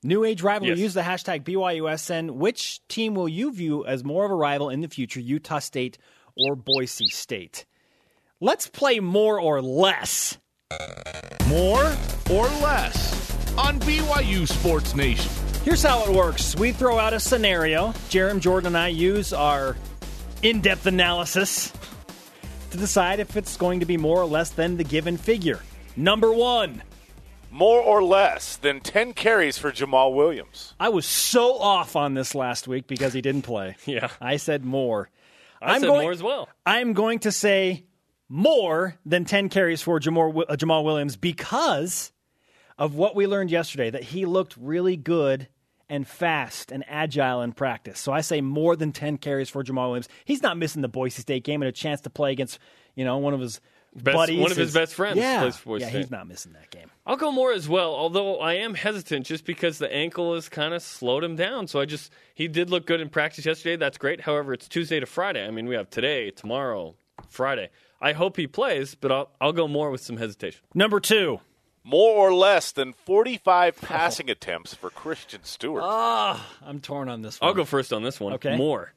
New age rivalry. Yes. Use the hashtag BYUSN. Which team will you view as more of a rival in the future, Utah State or Boise State? Let's play more or less. More or less on BYU Sports Nation. Here's how it works we throw out a scenario. Jerem, Jordan, and I use our in depth analysis to decide if it's going to be more or less than the given figure. Number one. More or less than 10 carries for Jamaal Williams. I was so off on this last week because he didn't play. Yeah. I said more. I I'm said going- more as well. I'm going to say more than 10 carries for Jamaal, uh, Jamaal Williams because of what we learned yesterday that he looked really good and fast and agile in practice. So I say more than 10 carries for Jamaal Williams. He's not missing the Boise State game and a chance to play against, you know, one of his Best- buddies. one of his best friends Yeah. plays for Boise yeah, State. he's not missing that game. I'll go more as well, although I am hesitant just because the ankle has kind of slowed him down. So I just, he did look good in practice yesterday. That's great. However, it's Tuesday to Friday. I mean, we have today, tomorrow, Friday. I hope he plays, but I'll, I'll go more with some hesitation. Number two. More or less than 45 passing attempts for Christian Stewart. Ah, I'm torn on this one. I'll go first on this one. Okay. More.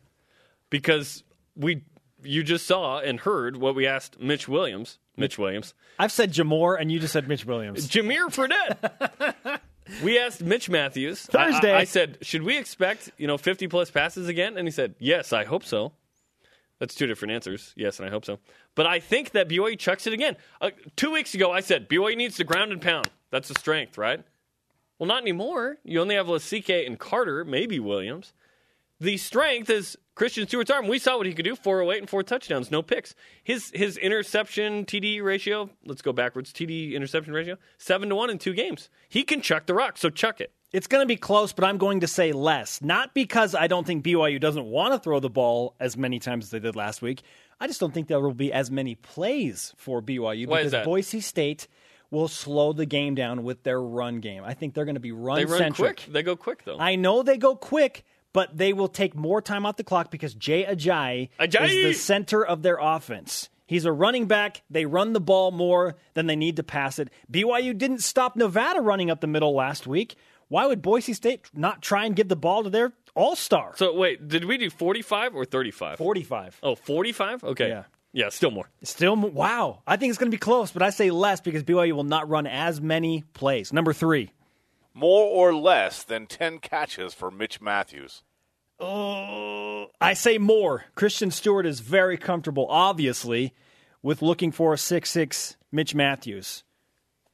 Because we you just saw and heard what we asked Mitch Williams. Mitch Williams. I've said Jamor, and you just said Mitch Williams. Jimmer Fredette. we asked Mitch Mathews. Thursday. I, I, I said, should we expect, you know, 50 plus passes again? And he said, yes, I hope so. That's two different answers. Yes, and I hope so. But I think that BYU chucks it again. Uh, two weeks ago, I said BYU needs to ground and pound. That's the strength, right? Well, not anymore. You only have Lasike and Carter, maybe Williams. The strength is Christian Stewart's arm. We saw what he could do: 408 and four touchdowns, no picks. His his interception TD ratio. Let's go backwards. TD interception ratio seven to one in two games. He can chuck the rock, so chuck it. It's going to be close, but I'm going to say less. Not because I don't think BYU doesn't want to throw the ball as many times as they did last week. I just don't think there will be as many plays for BYU Why because? Boise State will slow the game down with their run game. I think they're going to be run They run quick. They go quick though. I know they go quick, but they will take more time off the clock because Jay Ajayi, Ajayi! is the center of their offense. He's a running back. They run the ball more than they need to pass it. BYU didn't stop Nevada running up the middle last week. Why would Boise State not try and give the ball to their all star? so wait, did we do 45 or 35? 45. Oh, 45? Okay. Yeah. Yeah, still more. Still, m- wow. I think it's going to be close, but I say less because BYU will not run as many plays. Number three. More or less than 10 catches for Mitch Mathews. Oh, I say more. Christian Stewart is very comfortable, obviously, with looking for a six-six Mitch Mathews.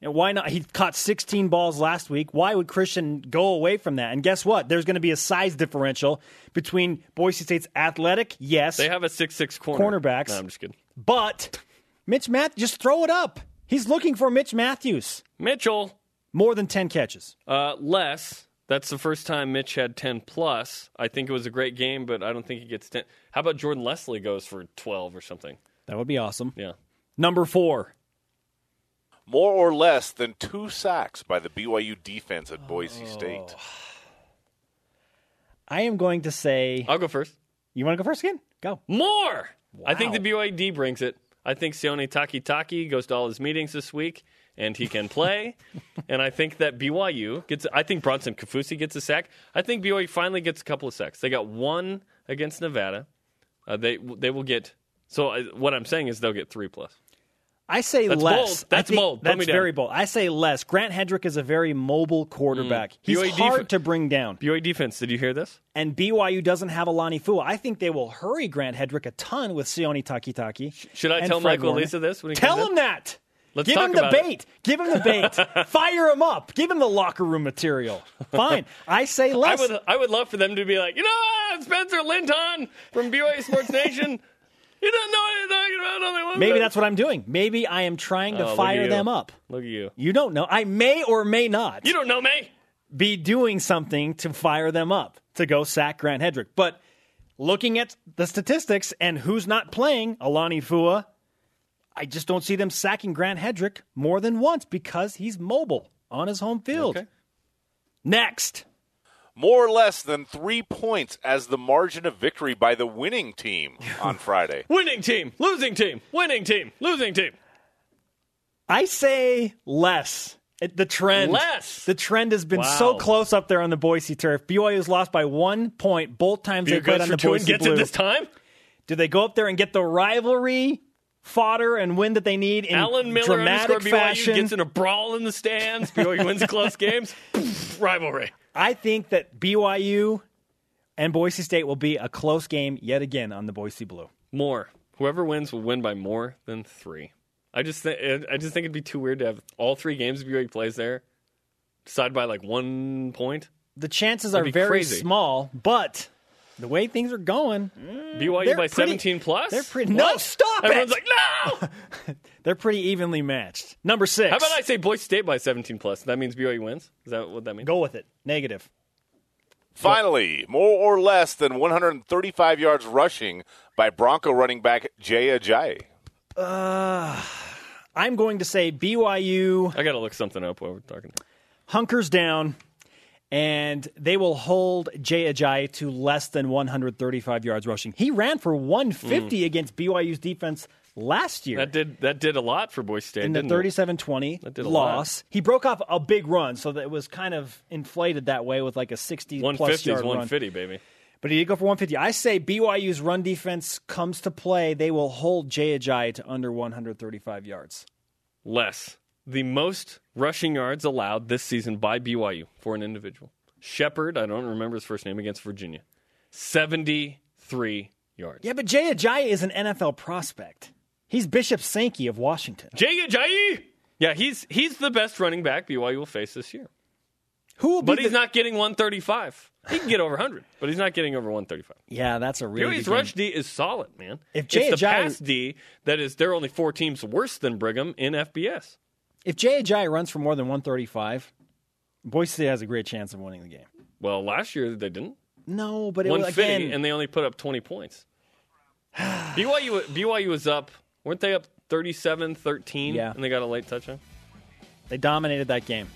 And why not? He caught 16 balls last week. Why would Christian go away from that? And guess what? There's going to be a size differential between Boise State's athletic, yes, They have a six-six corner. Cornerbacks. No, I'm just kidding. but Mitch Mathews, just throw it up. He's looking for Mitch Mathews. Mitchell, More than 10 catches. uh, less. That's the first time Mitch had 10 plus. I think it was a great game, but I don't think he gets 10. How about Jordan Leslie goes for 12 or something? That would be awesome. Yeah. Number four. More or less than two sacks by the BYU defense at Boise State. I am going to say. I'll go first. You want to go first again? Go. More. I think Wow. the BYD brings it. I think Sione Takitaki goes to all his meetings this week and he can play. and I think that BYU gets. I think Bronson Kaufusi gets a sack. I think BYU finally gets a couple of sacks. They got one against Nevada. Uh, they they will get. So uh, what I'm saying is they'll get three plus. I say That's less. bold. That's bold. That's very bold. I say less. Grant Hedrick is a very mobile quarterback. Mm. He's BYD hard def- to bring down. BYU defense. Did you hear this? And BYU doesn't have Alani Fua. I think they will hurry Grant Hedrick a ton with Sione Takitaki. Should I tell Fred Michael Warner. Lisa this when he Tell him in? that. Let's Give him the about it. bait. Give him the bait. Fire him up. Give him the locker room material. Fine. I say I less. would I would love for them to be like, you know, Spencer Linton from BYU Sports Nation. You don't know what you're talking about. Only one Maybe thing." that's what I'm doing. Maybe I am trying to Oh, look at fire you. them up. Look at you. You don't know. I may or may not. You don't know me. be doing something to fire them up to go sack Grant Hedrick. But looking at the statistics and who's not playing, Alani Fua, I just don't see them sacking Grant Hedrick more than once because he's mobile on his home field. Okay. Next. More or less than three points as the margin of victory by the winning team on Friday. Winning team, losing team, winning team, losing team. I say less. It- the trend. Less. The trend has been Wow. so close up there on the Boise turf. BYU has lost by one point both times they BYU played on the two and Boise gets Blue. it this time. Do they go up there and get the rivalry fodder and win that they need in Alan Miller dramatic underscore BYU fashion? gets in a brawl in the stands. BYU wins the close games. Rivalry. I think that BYU and Boise State will be a close game yet again on the Boise Blue. More. Whoever wins will win by more than three. I just think I just think it'd be too weird to have all three games BYU plays there decide by like one point. The chances That'd are very crazy. small, but the way things are going, BYU by pretty- 17 plus. they're pretty- no, stop it! Everyone's like, no. they're pretty evenly matched. Number six. How about I say Boise State by 17 plus? That means BYU wins. Is that what that means? go with it? Negative. Finally, more or less than 135 yards rushing by Bronco running back Jay Ajayi. Uh, I'm going to say BYU I got to look something up while we're talking. hunkers down and they will hold Jay Ajayi to less than 135 yards rushing. He ran for 150 mm. against BYU's defense last year. That did that did a lot for Boise State in the didn't 37-20 That did a loss. He broke off a big run, so that it was kind of inflated that way with like a 60 plus 150 yard is run. 150, baby. But he did go for 150. I say BYU's run defense comes to play. They will hold Jay Ajayi to under 135 yards. Less. The most rushing yards allowed this season by BYU for an individual. Shepard, I don't remember his first name against Virginia. 73 yards. Yeah, but Jay Ajayi is an NFL prospect. He's Bishop Sankey of Washington. Jay Ajayi! Yeah, he's he's the best running back BYU will face this year. Who will be But the- he's not getting 135. He can get over 100, but he's not getting over 135. Yeah, that's a really BYU's good game. rush D is solid, man. If Jay it's the Ajayi- pass D that is there are only four teams worse than Brigham in FBS. If Jay Ajayi runs for more than 135, Boise State has a great chance of winning the game. Well, last year they didn't. No, but it was 150 again. and they only put up 20 points. BYU BYU was up, weren't they up 37-13 Yeah. and they got a late touchdown? they dominated that game.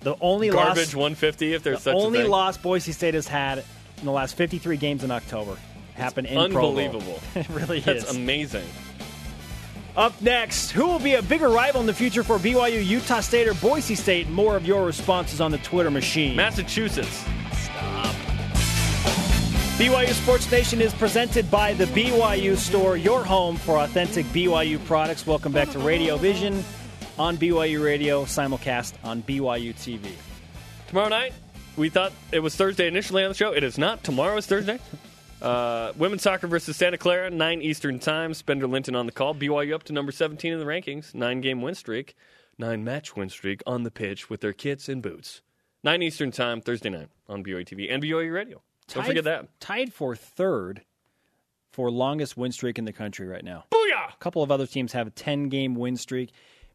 The only Garbage loss, 150 if there's the such only loss Boise State has had in the last 53 games in October happened in Provo. Unbelievable. it really That's is. amazing. Up next, who will be a bigger rival in the future for BYU, Utah State, or Boise State? More of your responses on the Twitter machine. Massachusetts. BYU Sports Nation is presented by the BYU Store, your home for authentic BYU products. Welcome back to Radio Vision on BYU Radio, simulcast on BYU TV. Tomorrow night, we thought it was Thursday initially on the show. It is not. Tomorrow is Thursday. Uh, women's soccer versus Santa Clara, 9 Eastern Time. Spencer Linton on the call. BYU up to number 17 in the rankings. Nine game win streak. Nine match win streak on the pitch with their kits and boots. 9 Eastern Time, Thursday night on BYU TV and BYU Radio. Don't Tied- forget that. Tied for third for longest win streak in the country right now. Booyah! A couple of other teams have a 10 game win streak.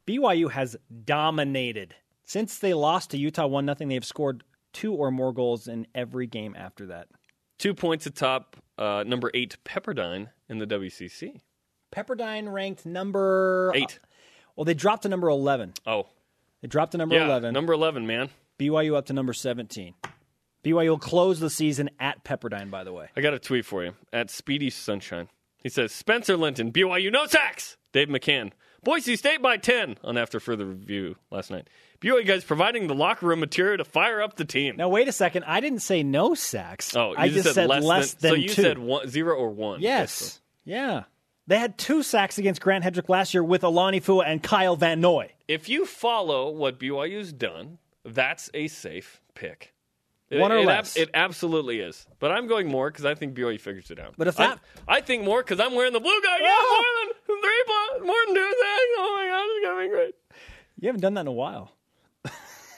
BYU has dominated. Since they lost to Utah 1 0, they've scored two or more goals in every game after that. Two points atop uh, number eight Pepperdine in the WCC. Pepperdine ranked number Eight. Well, they dropped to number 11. Oh, They dropped to number yeah, 11. number 11, man. BYU up to number 17. BYU will close the season at Pepperdine, by the way. I got a tweet for you at Speedy Sunshine. He says Spencer Linton, BYU no sacks. Dave McCann, Boise State by ten on after further review last night. BYU guys providing the locker room material to fire up the team. Now, wait a second. I didn't say no sacks. oh, you I just, just said, said less, than, than, So you two. said one, zero or one. Yes. Yeah. They had two sacks against Grant Hedrick last year with Alani Fua and Kyle Van Noy. If you follow what BYU's done, that's a safe pick. It- One or it, ab- less. it absolutely is. But I'm going more because I think BYU figures it out. But if I- I, think more because I'm wearing the blue guy. Yeah, Oh! more than three, pl- more than two sacks. Oh my god, it's gonna be great. You haven't done that in a while.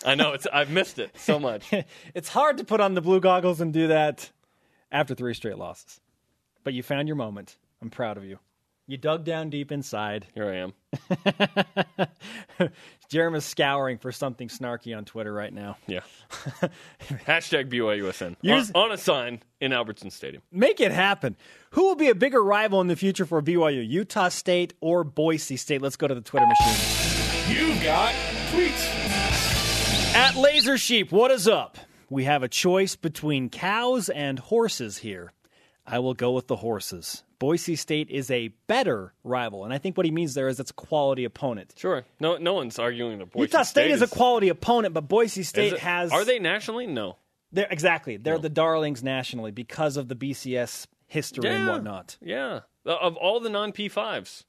I know it's. I've missed it so much. It's hard to put on the blue goggles and do that after three straight losses. But you found your moment. I'm proud of you. You dug down deep inside. Here I am. Jeremy's scouring for something snarky on Twitter right now. Yeah. Hashtag BYUSN Yours- on, on a sign in Albertson Stadium. Make it happen. Who will be a bigger rival in the future for BYU, Utah State or Boise State? Let's go to the Twitter machine. You got tweets. At Laser Sheep, what is up? We have a choice between cows and horses here. I will go with the horses. Boise State is a better rival, and I think what he means there is it's a quality opponent. Sure. No, no one's arguing that Boise Utah State, is a quality opponent, but Boise is State it- has. Are they nationally? No. They're, exactly. They're the darlings nationally because of the BCS history and whatnot. Yeah. Of all the non P5s,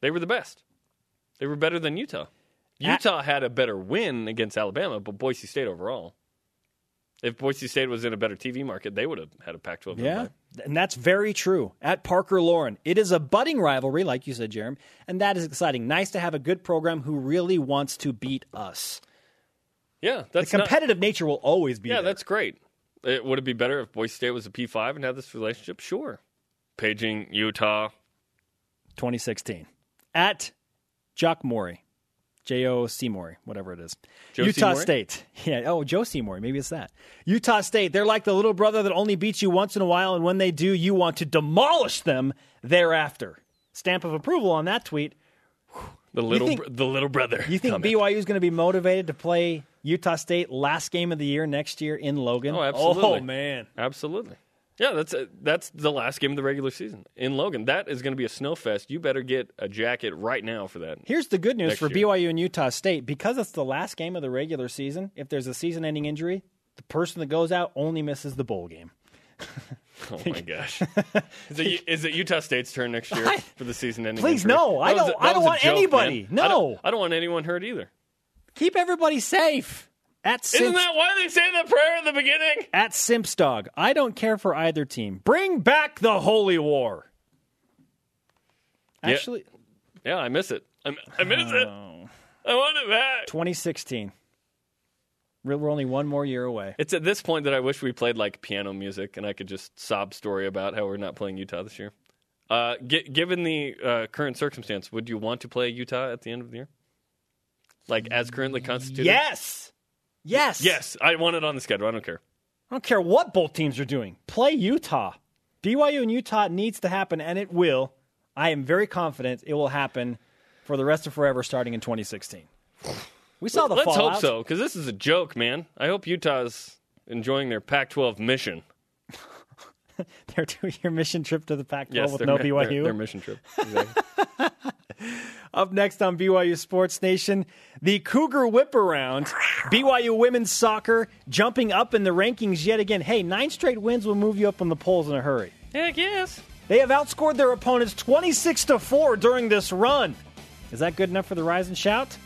they were the best. They were better than Utah. Utah had a better win against Alabama, but Boise State overall. If Boise State was in a better TV market, they would have had a Pac 12. Yeah, and that's very true. At Parker Lauren, it is a budding rivalry, like you said, Jeremy, and that is exciting. Nice to have a good program who really wants to beat us. Yeah. The That's not- competitive nature will always be Yeah, there. that's great. It, would it be better if Boise State was a P5 and had this relationship? Sure. Paging Utah. 2016. At Jock Maury, J O C Seymour, whatever it is. Joe Utah Seymour? State. Yeah. Oh, Joe Seymour. Maybe it's that. Utah State. They're like the little brother that only beats you once in a while, and when they do, you want to demolish them thereafter. Stamp of approval on that tweet. The little think- br- the little brother. You think comment. BYU is going to be motivated to play Utah State last game of the year next year in Logan? Oh, absolutely. Oh man. Absolutely. Yeah, that's a, that's the last game of the regular season in Logan. That is going to be a snowfest. You better get a jacket right now for that. Here's the good news for year. BYU and Utah State because it's the last game of the regular season. If there's a season-ending injury, the person that goes out only misses the bowl game. Oh my gosh! Is it, is it Utah State's turn next year for the season ending? Please, injury? no. I That don't- a- I don't want joke, anybody. man. I No. don't, I don't want anyone hurt either. Keep everybody safe. At Isn't that why they say the prayer at the beginning? at Simps Dog. I don't care for either team. Bring back the Holy War. Yeah. Actually, Yeah, I miss it. I, I miss it. I want it back. 2016. We're we're only one more year away. It's at this point that I wish we played like piano music and I could just sob story about how we're not playing Utah this year. Uh, gi- given the uh, current circumstance, would you want to play Utah at the end of the year? Like as currently constituted? Yes. Yes. Yes, I want it on the schedule. I don't care. I don't care what both teams are doing. Play Utah. BYU and Utah needs to happen, and it will. I am very confident it will happen for the rest of forever starting in 2016. We saw the Let's fallout. hope so, because this is a joke, man. I hope Utah's enjoying their Pac-12 mission. Their two-year mission trip to the Pac-12 Yes, with no BYU. Their, their mission trip. Exactly. Up next on BYU Sports Nation, the Cougar Whip Around. BYU women's soccer jumping up in the rankings yet again. Hey, nine straight wins will move you up on the polls in a hurry. Heck yes. They have outscored their opponents 26 to 4 during this run. Is that good enough for the Rise and Shout?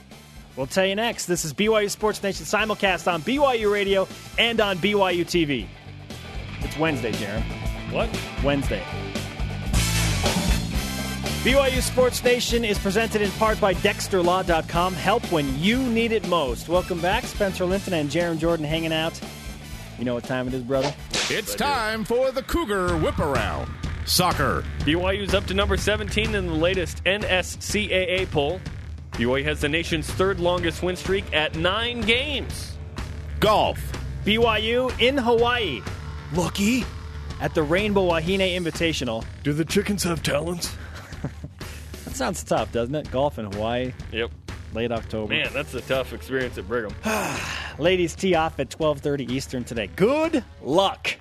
We'll tell you next. This is BYU Sports Nation simulcast on BYU Radio and on BYU TV. It's Wednesday, Jarom. What? Wednesday. BYU Sports Nation is presented in part by DexterLaw.com. Help when you need it most. Welcome back. Spencer Linton and Jarom Jordan hanging out. You know what time it is, brother? It's time for the Cougar Whip Around. Soccer. BYU's up to number 17 in the latest NSCAA poll. BYU has the nation's third longest win streak at nine games. Golf. BYU in Hawaii. Lucky at the Rainbow Wahine Invitational. Do the chickens have talents? Sounds tough, doesn't it? Golf in Hawaii, Yep. late October. Man, that's a tough experience at Brigham. Ladies tee off at 12:30 Eastern today. Good luck.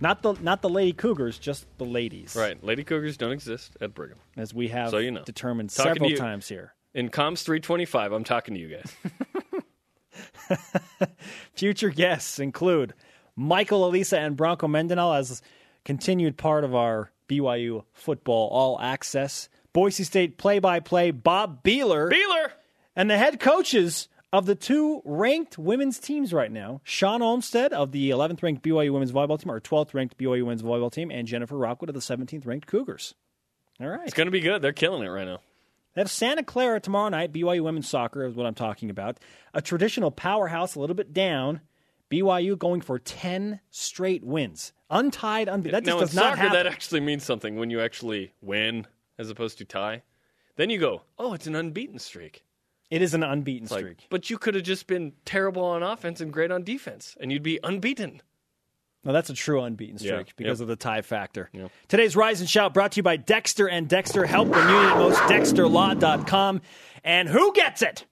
Not the not the Lady Cougars, just the ladies. right. Lady Cougars don't exist at Brigham. As we have So you know. determined Talking several you. times here. In Comms 325, I'm talking to you guys. Future guests include Michael Alisa and Bronco Mendenhall as continued part of our BYU football all access. Boise State play by play Bob Behler. Behler! And the head coaches of the two ranked women's teams right now, Shawn Olmstead of the 11th ranked BYU women's volleyball team, or 12th ranked BYU women's volleyball team, and Jennifer Rockwood of the 17th ranked Cougars. All right. It's going to be good. They're killing it right now. They have Santa Clara tomorrow night. BYU women's soccer is what I'm talking about. A traditional powerhouse, a little bit down. BYU going for 10 straight wins. Untied, unbeaten. That just now, in does not soccer, happen. that actually means something when you actually win as opposed to tie. Then you go, oh, it's an unbeaten streak. it is an unbeaten Like, streak. but you could have just been terrible on offense and great on defense, and you'd be unbeaten. Now that's a true unbeaten streak Yeah. because Yep. of the tie factor. Yep. Today's Rise and Shout brought to you by Dexter and Dexter. Help when you need it most. DexterLaw.com. And who gets it?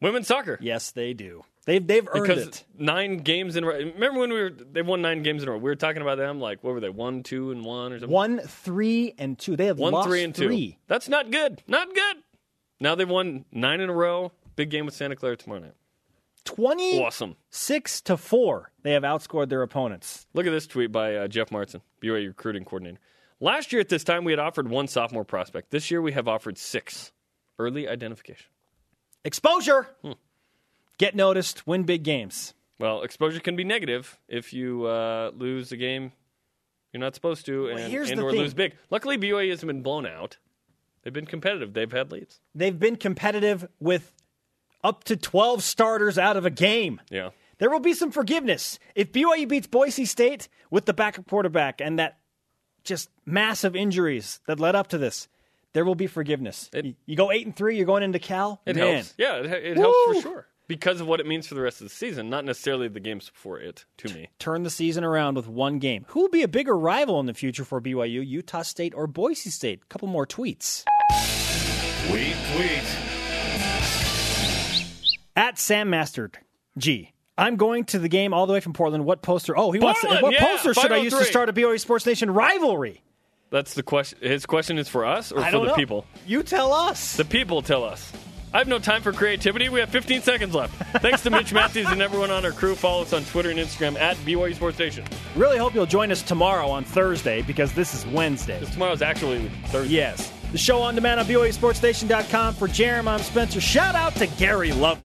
Women's soccer. Yes, they do. They've, they've earned because it. nine games in a row. Remember when we were they won nine games in a row? We were talking about them like what were they one, two, and one or something. One, three, and two. They have One, lost three, and two. That's not good. Not good. Now they've won nine in a row. Big game with Santa Clara tomorrow night. 26 Awesome. six to 4. They have outscored their opponents. Look at this tweet by uh, Jeff Martin, BYU recruiting coordinator. Last year at this time, we had offered one sophomore prospect. This year, we have offered six. Early identification. Exposure. Hmm. Get noticed, win big games. Well, exposure can be negative if you uh, lose a game you're not supposed to, and, here's and or thing. lose big. Luckily, BYU hasn't been blown out. They've been competitive. They've had leads. They've been competitive with up to 12 starters out of a game. Yeah. There will be some forgiveness. If BYU beats Boise State with the backup quarterback and that just massive injuries that led up to this, there will be forgiveness. It- you, you go 8 and 3, you're going into Cal. It Man, helps. Yeah, it, it helps for sure. Because of what it means for the rest of the season, not necessarily the games before it, to me. Turn the season around with one game. Who will be a bigger rival in the future for BYU, Utah State or Boise State? A couple more tweets. Tweet, tweet. At Sam Mastered G. I'm going to the game all the way from Portland. What poster? Oh, he wants. To, what yeah, poster should I use to start a BYU Sports Nation rivalry? That's the question. His question is for us or I for don't the know. people? You tell us. The people tell us. I have no time for creativity. We have 15 seconds left. Thanks to Mitch Mathews and everyone on our crew. Follow us on Twitter and Instagram at BYU Sports Station. Really hope you'll join us tomorrow on Thursday because this is Wednesday. Because tomorrow's actually Thursday. Yes. The show on demand on BYUSportsNation.com. For Jeremy, I'm Spencer. Shout out to Gary Love.